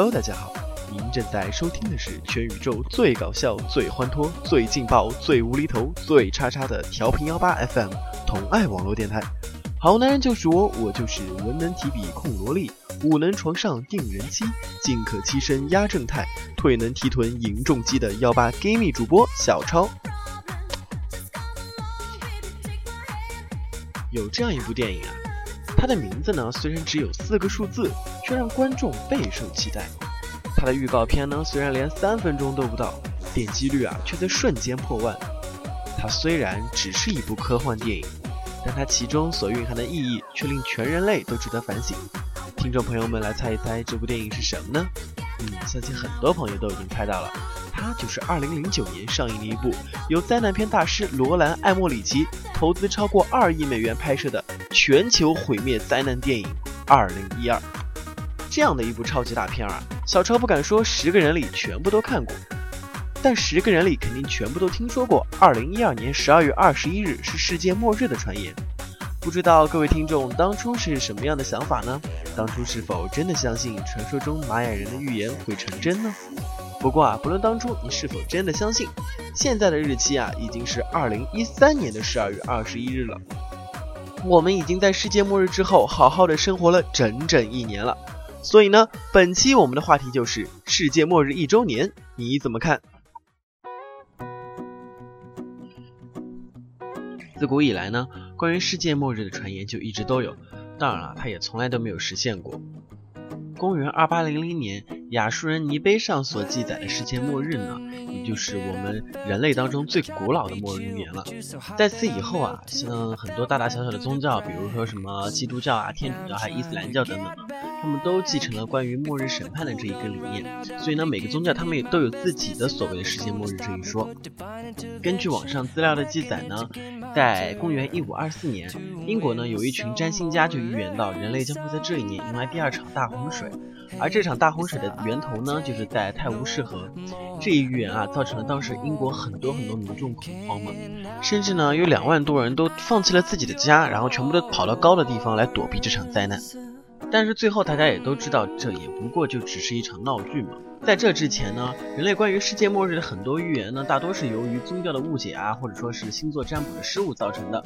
Hello，大家好，您正在收听的是全宇宙最搞笑、最欢脱、最劲爆、最无厘头、最叉叉的调频幺八 FM 同爱网络电台。好男人就是我，我就是文能提笔控萝莉，武能床上定人妻，进可欺身压正太，退能提臀迎重击的幺八 gay 蜜主播小超。有这样一部电影啊，它的名字呢虽然只有四个数字，却让观众备受期待。它的预告片呢虽然连三分钟都不到，点击率啊却在瞬间破万。它虽然只是一部科幻电影，但它其中所蕴含的意义却令全人类都值得反省。听众朋友们来猜一猜这部电影是什么呢？嗯，相信很多朋友都已经猜到了，它就是2009年上映的一部由灾难片大师罗兰·艾默里奇投资超过二亿美元拍摄的全球毁灭灾难电影《2012》。这样的一部超级大片啊，小超不敢说十个人里全部都看过，但十个人里肯定全部都听说过2012年12月21日是世界末日的传言。不知道各位听众当初是什么样的想法呢？当初是否真的相信传说中玛雅人的预言会成真呢？不过啊，不论当初你是否真的相信，现在的日期啊已经是二零一三年的十二月二十一日了。我们已经在世界末日之后好好的生活了整整一年了。所以呢，本期我们的话题就是世界末日一周年，你怎么看？自古以来呢，关于世界末日的传言就一直都有，当然了，它也从来都没有实现过。公元二八零零年，亚述人泥碑上所记载的世界末日呢，也就是我们人类当中最古老的末日预言了。在此以后啊，像很多大大小小的宗教，比如说什么基督教啊、天主教还有伊斯兰教等等的，他们都继承了关于末日审判的这一个理念。所以呢，每个宗教他们也都有自己的所谓的世界末日这一说。根据网上资料的记载呢，在公元一五二四年，英国呢有一群占星家就预言到人类将会在这一年迎来第二场大洪水。而这场大洪水的源头呢，就是在泰晤士河。这一预言啊，造成了当时英国很多很多民众恐慌嘛，甚至呢有两万多人都放弃了自己的家，然后全部都跑到高的地方来躲避这场灾难。但是最后大家也都知道，这也不过就只是一场闹剧嘛。在这之前呢，人类关于世界末日的很多预言呢，大多是由于宗教的误解啊，或者说是星座占卜的失误造成的。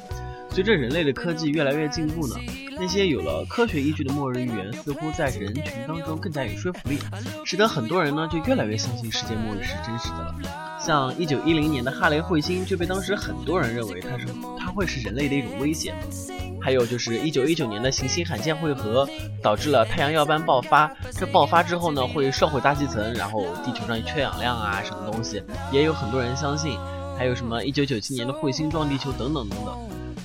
随着人类的科技越来越进步呢，那些有了科学依据的末日预言，似乎在人群当中更加有说服力，使得很多人呢就越来越相信世界末日是真实的了。像一九一零年的哈雷彗星，就被当时很多人认为它是它会是人类的一种威胁。还有就是一九一九年的行星罕见汇合，导致了太阳耀斑爆发。这爆发之后呢，会烧毁大气层，然后地球上缺氧量啊，什么东西，也有很多人相信。还有什么一九九七年的彗星撞地球等等等等。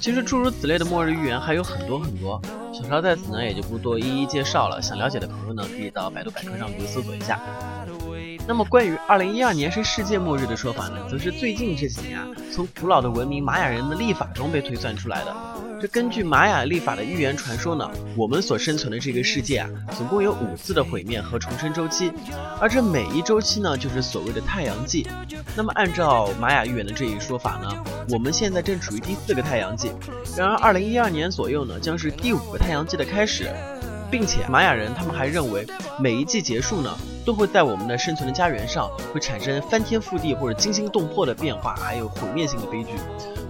其实诸如此类的末日预言还有很多很多，小超在此呢也就不多一一介绍了。想了解的朋友呢，可以到百度百科上去搜索一下。那么关于二零一二年是世界末日的说法呢，则是最近这几年啊，从古老的文明玛雅人的历法中被推算出来的。这根据玛雅历法的预言传说呢，我们所生存的这个世界啊，总共有五次的毁灭和重生周期，而这每一周期呢，就是所谓的太阳纪。那么按照玛雅预言的这一说法呢，我们现在正处于第四个太阳纪。然而，二零一二年左右呢，将是第五个太阳纪的开始，并且玛雅人他们还认为，每一季结束呢，都会在我们的生存的家园上会产生翻天覆地或者惊心动魄的变化，还有毁灭性的悲剧。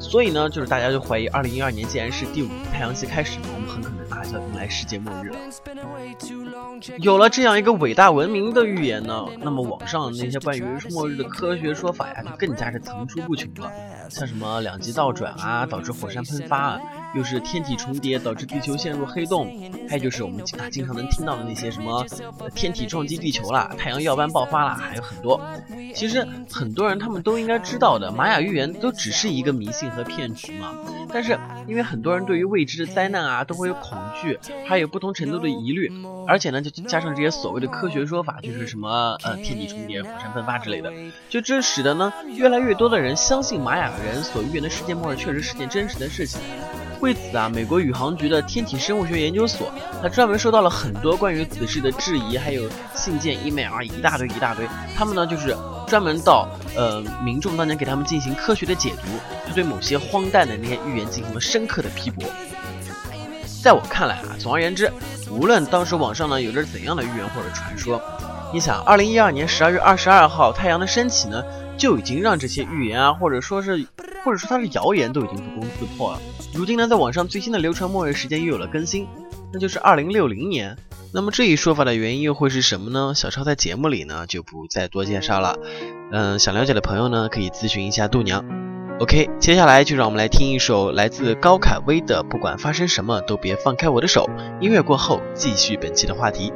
所以呢，就是大家就怀疑，二零一二年既然是第五太阳系开始，我们很可能啊就要迎来世界末日了。有了这样一个伟大文明的预言呢，那么网上那些关于末日的科学说法呀，就更加是层出不穷了。像什么两极倒转啊，导致火山喷发啊，又是天体重叠导致地球陷入黑洞，还有就是我们啊经常能听到的那些什么天体撞击地球啦，太阳耀斑爆发啦，还有很多。其实很多人他们都应该知道的，玛雅预言都只是一个迷信和骗局嘛。但是因为很多人对于未知的灾难啊都会有恐惧，还有不同程度的疑虑，而且呢就加上这些所谓的科学说法，就是什么呃天体重叠、火山喷发之类的，就这使得呢越来越多的人相信玛雅人所预言的世界末日确实是件真实的事情。为此啊，美国宇航局的天体生物学研究所，他专门收到了很多关于此事的质疑，还有信件、email，一大堆一大堆。他们呢，就是专门到呃民众当年给他们进行科学的解读，就对某些荒诞的那些预言进行了深刻的批驳。在我看来啊，总而言之，无论当时网上呢有着怎样的预言或者传说，你想，二零一二年十二月二十二号太阳的升起呢，就已经让这些预言啊，或者说是，或者说它是谣言，都已经不攻自破了。如今呢，在网上最新的流传末日时间又有了更新，那就是二零六零年。那么这一说法的原因又会是什么呢？小超在节目里呢就不再多介绍了。嗯，想了解的朋友呢可以咨询一下度娘。OK，接下来就让我们来听一首来自高凯威的《不管发生什么都别放开我的手》。音乐过后，继续本期的话题。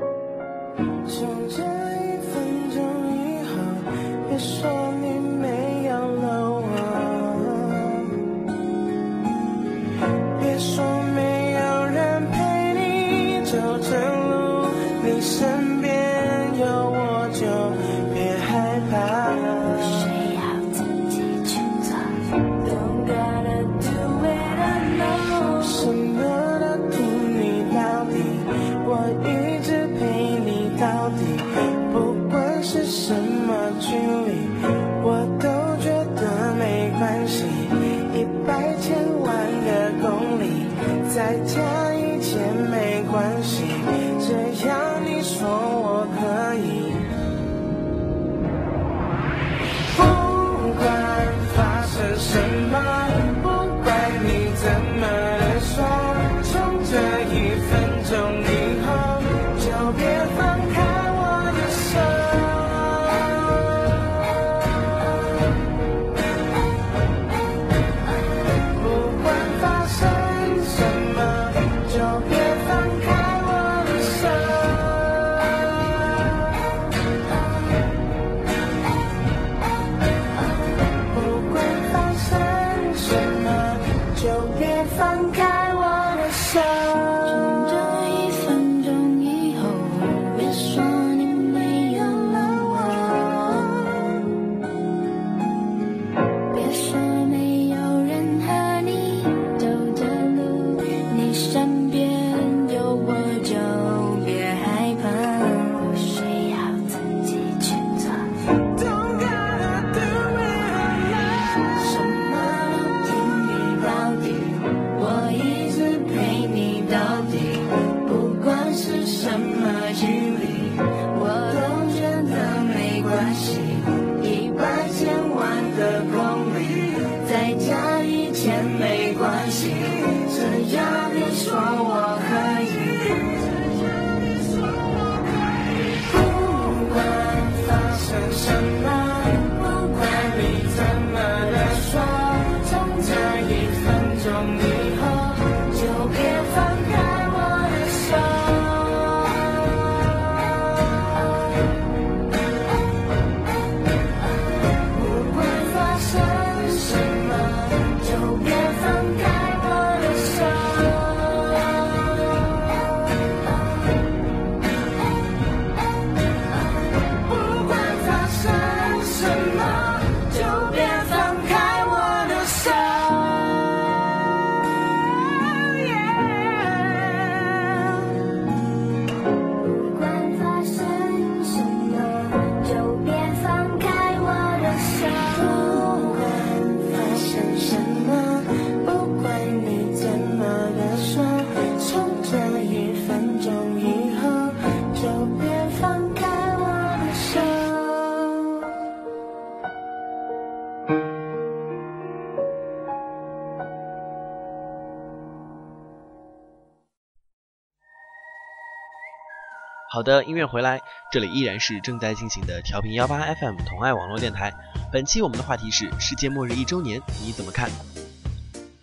好的，音乐回来，这里依然是正在进行的调频幺八 FM 同爱网络电台。本期我们的话题是世界末日一周年，你怎么看？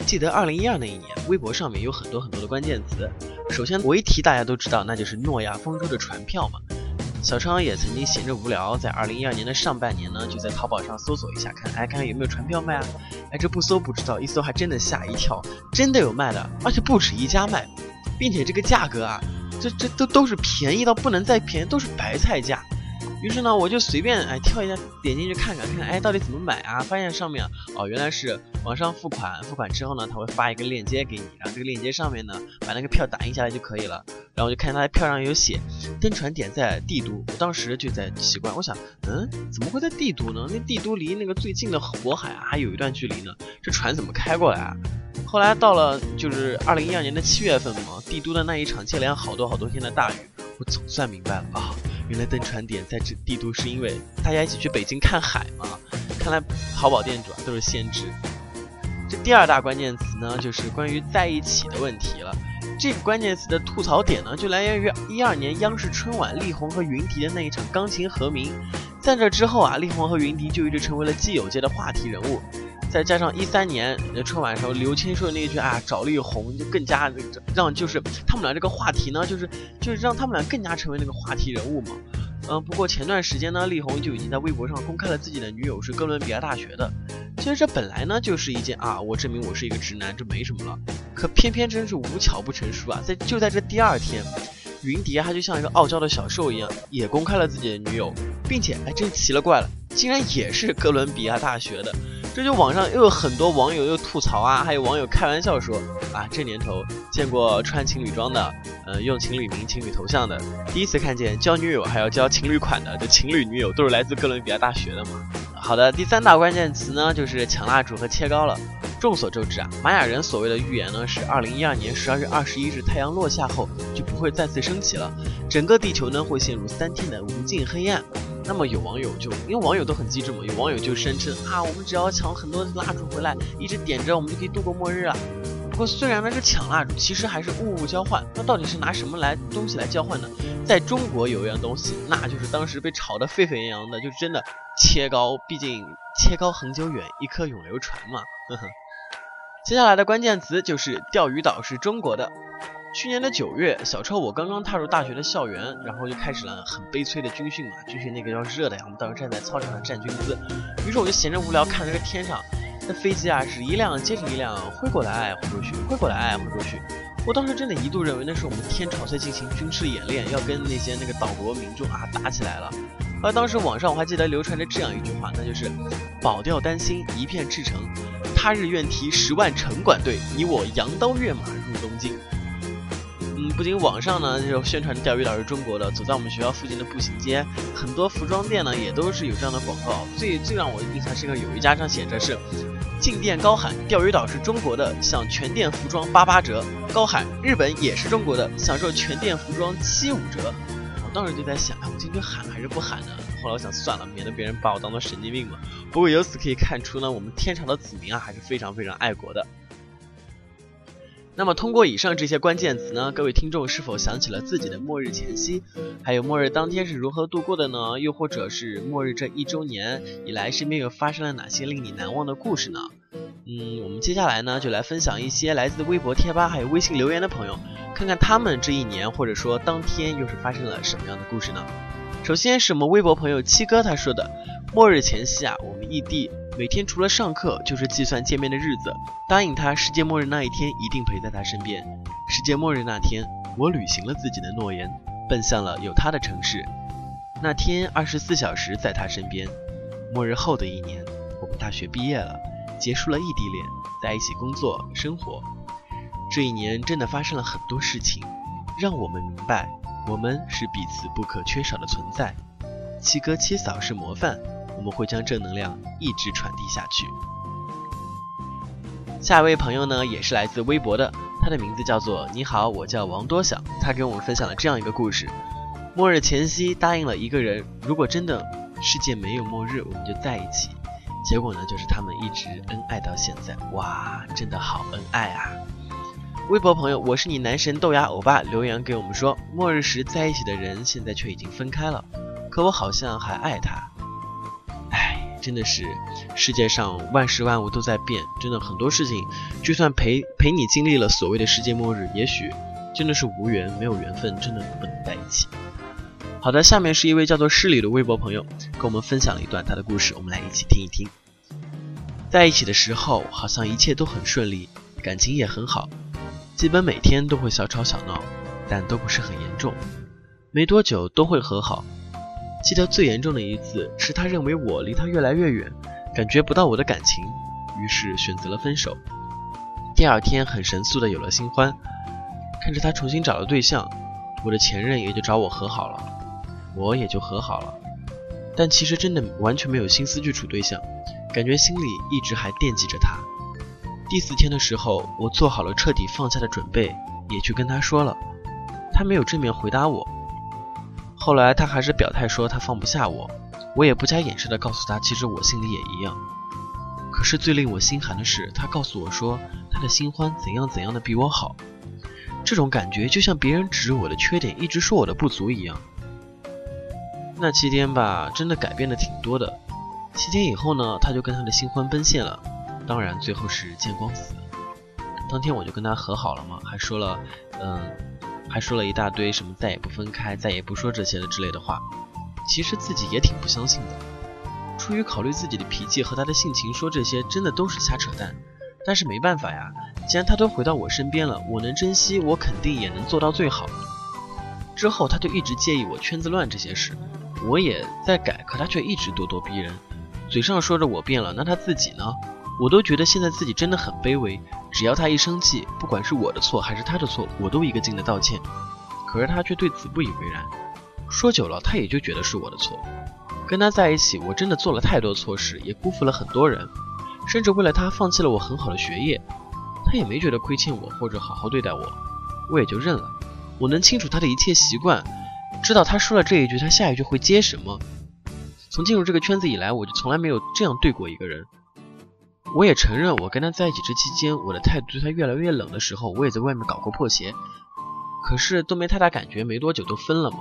记得二零一二那一年，微博上面有很多很多的关键词。首先我一提大家都知道，那就是诺亚方舟的船票嘛。小昌也曾经闲着无聊，在二零一二年的上半年呢，就在淘宝上搜索一下，看哎看看有没有船票卖啊。哎，这不搜不知道，一搜还真的吓一跳，真的有卖的，而且不止一家卖，并且这个价格啊。这这都都是便宜到不能再便宜，都是白菜价。于是呢，我就随便哎跳一下，点进去看看，看哎到底怎么买啊？发现上面哦原来是网上付款，付款之后呢，他会发一个链接给你，然后这个链接上面呢，把那个票打印下来就可以了。然后我就看见他的票上有写，登船点在帝都。我当时就在奇怪，我想，嗯，怎么会在帝都呢？那帝都离那个最近的渤海啊还有一段距离呢，这船怎么开过来啊？后来到了就是二零一二年的七月份嘛，帝都的那一场接连好多好多天的大雨，我总算明白了啊。原来登船点在这帝都是因为大家一起去北京看海嘛。看来淘宝店主啊都是先知。这第二大关键词呢，就是关于在一起的问题了。这个关键词的吐槽点呢，就来源于一二年央视春晚力宏和云迪的那一场钢琴和鸣。在这之后啊，力宏和云迪就一直成为了基友界的话题人物。再加上一三年春晚时候刘谦说的那句啊找力宏，就更加让就是他们俩这个话题呢，就是就是让他们俩更加成为那个话题人物嘛。嗯，不过前段时间呢，力宏就已经在微博上公开了自己的女友是哥伦比亚大学的。其实这本来呢就是一件啊，我证明我是一个直男，这没什么了。可偏偏真是无巧不成书啊，在就在这第二天，云迪他就像一个傲娇的小兽一样，也公开了自己的女友，并且哎，真奇了怪了，竟然也是哥伦比亚大学的。这就网上又有很多网友又吐槽啊，还有网友开玩笑说啊，这年头见过穿情侣装的，呃，用情侣名、情侣头像的，第一次看见交女友还要交情侣款的，这情侣女友都是来自哥伦比亚大学的嘛？好的，第三大关键词呢就是抢蜡烛和切糕了。众所周知啊，玛雅人所谓的预言呢是二零一二年十二月二十一日太阳落下后就不会再次升起了，整个地球呢会陷入三天的无尽黑暗。那么有网友就因为网友都很机智嘛，有网友就声称啊，我们只要抢很多蜡烛回来，一直点着，我们就可以度过末日了。不过虽然呢是抢蜡烛，其实还是物物交换。那到底是拿什么来东西来交换呢？在中国有一样东西，那就是当时被炒得沸沸扬扬的，就是真的切糕。毕竟切糕恒久远，一颗永流传嘛。呵呵。接下来的关键词就是钓鱼岛是中国的。去年的九月，小超我刚刚踏入大学的校园，然后就开始了很悲催的军训嘛。军训那个要热的呀，我们当时站在操场上站军姿。于是我就闲着无聊，看这个天上，那飞机啊是一辆接着一辆挥过来挥过去，挥过来挥过去。我当时真的一度认为那是我们天朝在进行军事演练，要跟那些那个岛国民众啊打起来了。而当时网上我还记得流传着这样一句话，那就是“保钓丹心一片赤诚，他日愿提十万城管队，你我扬刀跃马入东京。”嗯，不仅网上呢就宣传钓鱼岛是中国的，走在我们学校附近的步行街，很多服装店呢也都是有这样的广告。最最让我印象深刻，有一家上写着是进店高喊钓鱼岛是中国的，享全店服装八八折；高喊日本也是中国的，享受全店服装七五折。我当时就在想，哎，我进去喊还是不喊呢？后来我想算了，免得别人把我当做神经病嘛。不过由此可以看出呢，我们天朝的子民啊还是非常非常爱国的。那么通过以上这些关键词呢，各位听众是否想起了自己的末日前夕？还有末日当天是如何度过的呢？又或者是末日这一周年以来，身边又发生了哪些令你难忘的故事呢？嗯，我们接下来呢，就来分享一些来自微博、贴吧还有微信留言的朋友，看看他们这一年或者说当天又是发生了什么样的故事呢？首先是我们微博朋友七哥他说的，末日前夕啊，我们异地。每天除了上课就是计算见面的日子，答应他世界末日那一天一定陪在他身边。世界末日那天，我履行了自己的诺言，奔向了有他的城市。那天二十四小时在他身边。末日后的一年，我们大学毕业了，结束了异地恋，在一起工作生活。这一年真的发生了很多事情，让我们明白，我们是彼此不可缺少的存在。七哥七嫂是模范。我们会将正能量一直传递下去。下一位朋友呢，也是来自微博的，他的名字叫做你好，我叫王多想。他给我们分享了这样一个故事：末日前夕答应了一个人，如果真的世界没有末日，我们就在一起。结果呢，就是他们一直恩爱到现在。哇，真的好恩爱啊！微博朋友，我是你男神豆芽欧巴留言给我们说，末日时在一起的人现在却已经分开了，可我好像还爱他。唉真的是，世界上万事万物都在变，真的很多事情，就算陪陪你经历了所谓的世界末日，也许真的是无缘，没有缘分，真的不能在一起。好的，下面是一位叫做诗里的微博朋友跟我们分享了一段他的故事，我们来一起听一听。在一起的时候，好像一切都很顺利，感情也很好，基本每天都会小吵小闹，但都不是很严重，没多久都会和好。记得最严重的一次是他认为我离他越来越远，感觉不到我的感情，于是选择了分手。第二天很神速的有了新欢，看着他重新找了对象，我的前任也就找我和好了，我也就和好了。但其实真的完全没有心思去处对象，感觉心里一直还惦记着他。第四天的时候，我做好了彻底放下的准备，也去跟他说了，他没有正面回答我。后来他还是表态说他放不下我，我也不加掩饰的告诉他，其实我心里也一样。可是最令我心寒的是，他告诉我说他的新欢怎样怎样的比我好，这种感觉就像别人指我的缺点，一直说我的不足一样。那七天吧，真的改变的挺多的。七天以后呢，他就跟他的新欢奔现了，当然最后是见光死。当天我就跟他和好了嘛，还说了，嗯，还说了一大堆什么再也不分开，再也不说这些了之类的话。其实自己也挺不相信的。出于考虑自己的脾气和他的性情，说这些真的都是瞎扯淡。但是没办法呀，既然他都回到我身边了，我能珍惜，我肯定也能做到最好。之后他就一直介意我圈子乱这些事，我也在改，可他却一直咄咄逼人，嘴上说着我变了，那他自己呢？我都觉得现在自己真的很卑微，只要他一生气，不管是我的错还是他的错，我都一个劲的道歉。可是他却对此不以为然，说久了他也就觉得是我的错。跟他在一起，我真的做了太多错事，也辜负了很多人，甚至为了他放弃了我很好的学业，他也没觉得亏欠我或者好好对待我，我也就认了。我能清楚他的一切习惯，知道他说了这一句，他下一句会接什么。从进入这个圈子以来，我就从来没有这样对过一个人。我也承认，我跟他在一起这期间，我的态度对他越来越冷的时候，我也在外面搞过破鞋，可是都没太大感觉，没多久都分了嘛。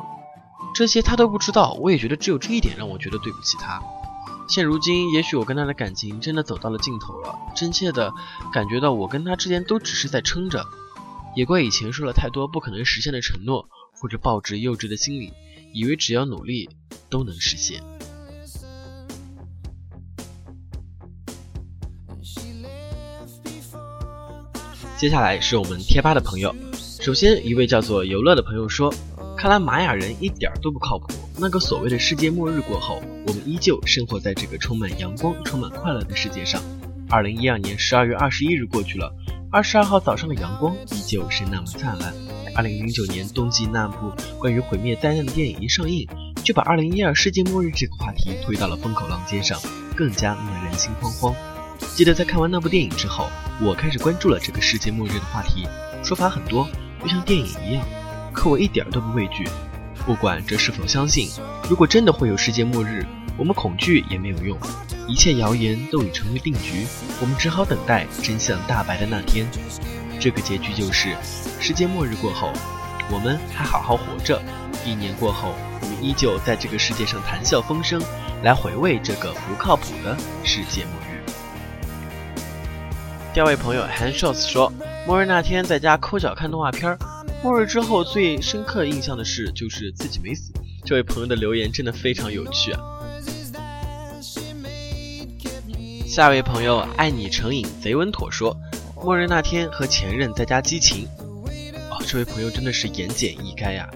这些他都不知道，我也觉得只有这一点让我觉得对不起他。现如今，也许我跟他的感情真的走到了尽头了，真切的感觉到我跟他之间都只是在撑着。也怪以前说了太多不可能实现的承诺，或者抱着幼稚的心理，以为只要努力都能实现。接下来是我们贴吧的朋友，首先一位叫做游乐的朋友说。看来玛雅人一点都不靠谱。那个所谓的世界末日过后，我们依旧生活在这个充满阳光、充满快乐的世界上。二零一二年十二月二十一日过去了，二十二号早上的阳光依旧是那么灿烂。二零零九年冬季那部关于毁灭灾难的电影一上映，就把二零一二世界末日这个话题推到了风口浪尖上，更加令人心惶惶。记得在看完那部电影之后，我开始关注了这个世界末日的话题，说法很多，就像电影一样。可我一点都不畏惧，不管这是否相信。如果真的会有世界末日，我们恐惧也没有用，一切谣言都已成为定局，我们只好等待真相大白的那天。这个结局就是，世界末日过后，我们还好好活着。一年过后，我们依旧在这个世界上谈笑风生，来回味这个不靠谱的世界末日。第二位朋友 Handshots 说，末日那天在家抠脚看动画片。末日之后最深刻印象的事就是自己没死。这位朋友的留言真的非常有趣啊！下一位朋友爱你成瘾贼稳妥说，末日那天和前任在家激情。哦，这位朋友真的是言简意赅呀！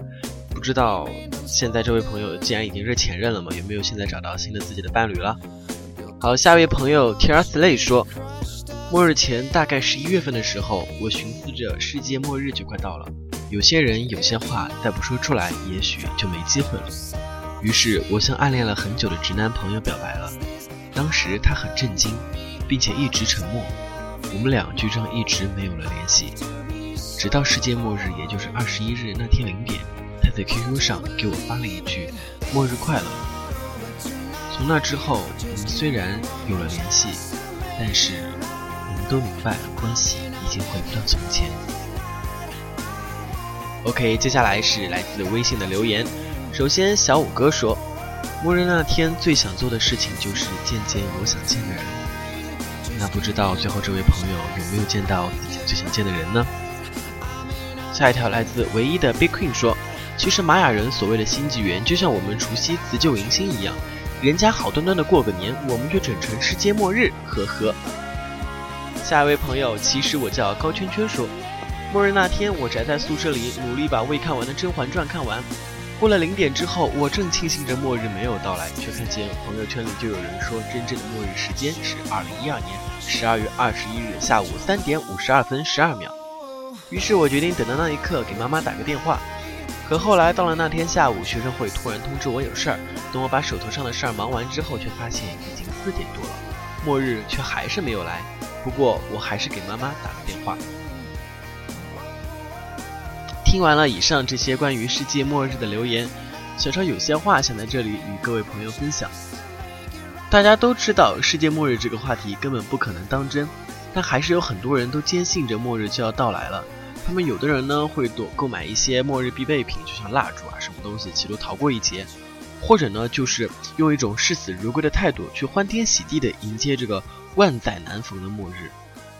不知道现在这位朋友既然已经是前任了嘛，有没有现在找到新的自己的伴侣了？好，下一位朋友 Tear Slay 说，末日前大概十一月份的时候，我寻思着世界末日就快到了。有些人有些话再不说出来，也许就没机会了。于是我向暗恋了很久的直男朋友表白了。当时他很震惊，并且一直沉默。我们俩就这样一直没有了联系，直到世界末日，也就是二十一日那天零点，他在 QQ 上给我发了一句“末日快乐”。从那之后，我们虽然有了联系，但是都明白关系已经回不到从前。OK，接下来是来自微信的留言。首先，小五哥说：“末日那天最想做的事情就是见见我想见的人。”那不知道最后这位朋友有没有见到自己最想见的人呢？下一条来自唯一的 Big Queen 说：“其实玛雅人所谓的新纪元，就像我们除夕辞旧迎新一样，人家好端端的过个年，我们却整成世界末日。”呵呵。下一位朋友，其实我叫高圈圈说。末日那天，我宅在宿舍里，努力把未看完的《甄嬛传》看完。过了零点之后，我正庆幸着末日没有到来，却看见朋友圈里就有人说，真正的末日时间是二零一二年十二月二十一日下午三点五十二分十二秒。于是我决定等到那一刻给妈妈打个电话。可后来到了那天下午，学生会突然通知我有事儿。等我把手头上的事儿忙完之后，却发现已经四点多了，末日却还是没有来。不过我还是给妈妈打了电话。听完了以上这些关于世界末日的留言，小超有些话想在这里与各位朋友分享。大家都知道世界末日这个话题根本不可能当真，但还是有很多人都坚信着末日就要到来了。他们有的人呢会躲购买一些末日必备品，就像蜡烛啊什么东西，企图逃过一劫；或者呢就是用一种视死如归的态度去欢天喜地的迎接这个万载难逢的末日。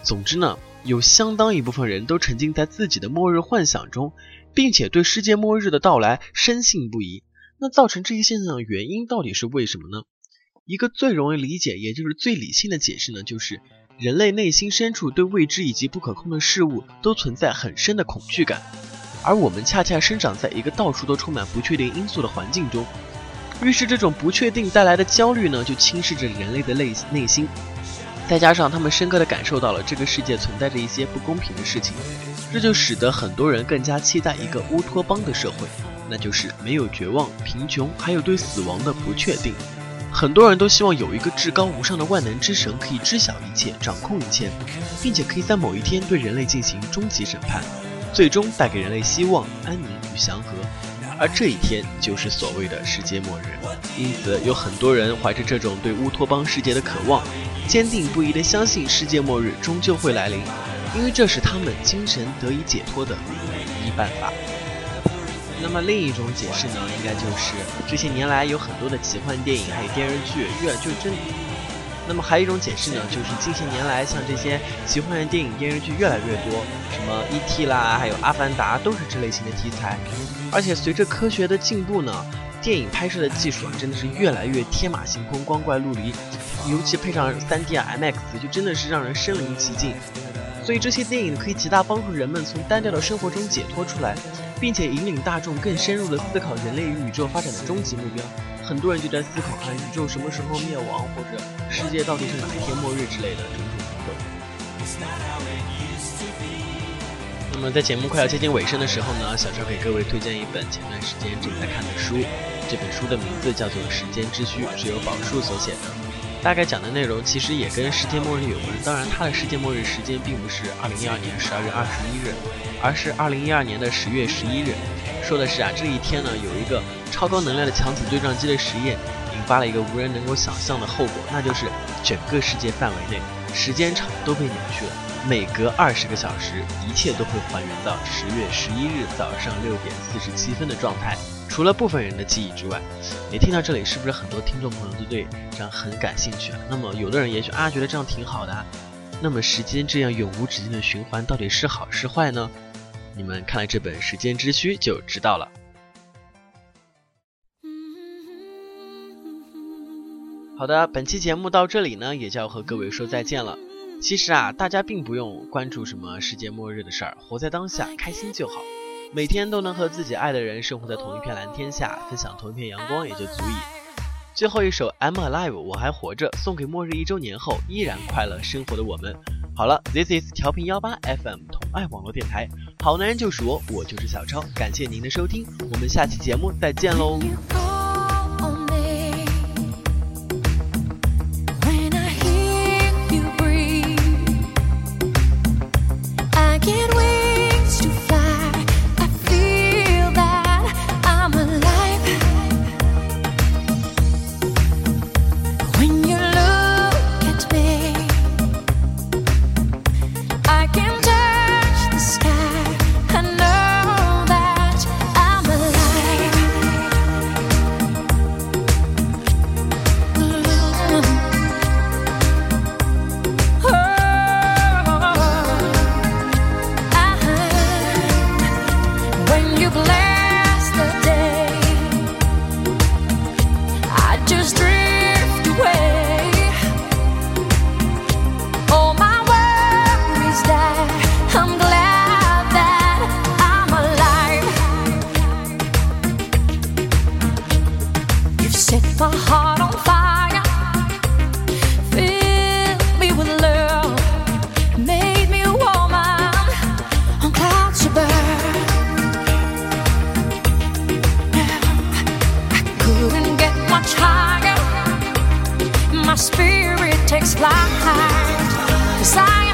总之呢，有相当一部分人都沉浸在自己的末日幻想中，并且对世界末日的到来深信不疑。那造成这一现象的原因到底是为什么呢？一个最容易理解，也就是最理性的解释呢，就是人类内心深处对未知以及不可控的事物都存在很深的恐惧感，而我们恰恰生长在一个到处都充满不确定因素的环境中，于是这种不确定带来的焦虑呢，就侵蚀着人类的内内心。再加上他们深刻地感受到了这个世界存在着一些不公平的事情，这就使得很多人更加期待一个乌托邦的社会，那就是没有绝望、贫穷，还有对死亡的不确定。很多人都希望有一个至高无上的万能之神，可以知晓一切、掌控一切，并且可以在某一天对人类进行终极审判，最终带给人类希望、安宁与祥和。而这一天就是所谓的世界末日。因此，有很多人怀着这种对乌托邦世界的渴望，坚定不移地相信世界末日终究会来临，因为这是他们精神得以解脱的唯一办法。那么另一种解释呢，应该就是这些年来有很多的奇幻电影还有电视剧越来越真。那么还有一种解释呢，就是近些年来像这些奇幻电影电视剧越来越多，什么 E.T. 啦，还有阿凡达都是这类型的题材。而且随着科学的进步呢，电影拍摄的技术啊真的是越来越天马行空、光怪陆离，尤其配上 3D IMAX，就真的是让人身临其境。所以这些电影可以极大帮助人们从单调的生活中解脱出来。并且引领大众更深入的思考人类与宇宙发展的终极目标。很多人就在思考啊，宇宙什么时候灭亡，或者世界到底是哪一天末日之类的种种等等。那么在节目快要接近尾声的时候呢，小超给各位推荐一本前段时间正在看的书。这本书的名字叫做《时间之虚》，是由宝树所写的。大概讲的内容其实也跟世界末日有关，当然它的世界末日时间并不是二零一二年十二月二十一日，而是二零一二年的十月十一日。说的是啊，这一天呢有一个超高能量的强子对撞机的实验，引发了一个无人能够想象的后果，那就是整个世界范围内时间场都被扭曲了，每隔二十个小时，一切都会还原到十月十一日早上六点四十七分的状态。除了部分人的记忆之外，你听到这里是不是很多听众朋友都对这样很感兴趣啊？那么有的人也许啊觉得这样挺好的，啊那么时间这样永无止境的循环到底是好是坏呢？你们看了这本《时间之虚》就知道了。好的，本期节目到这里呢，也就要和各位说再见了。其实啊，大家并不用关注什么世界末日的事儿，活在当下，开心就好。每天都能和自己爱的人生活在同一片蓝天下，分享同一片阳光也就足矣。最后一首《I'm Alive》，我还活着，送给末日一周年后依然快乐生活的我们。好了，This is 调频幺八 FM 同爱网络电台，好男人就是我，我就是小超，感谢您的收听，我们下期节目再见喽。just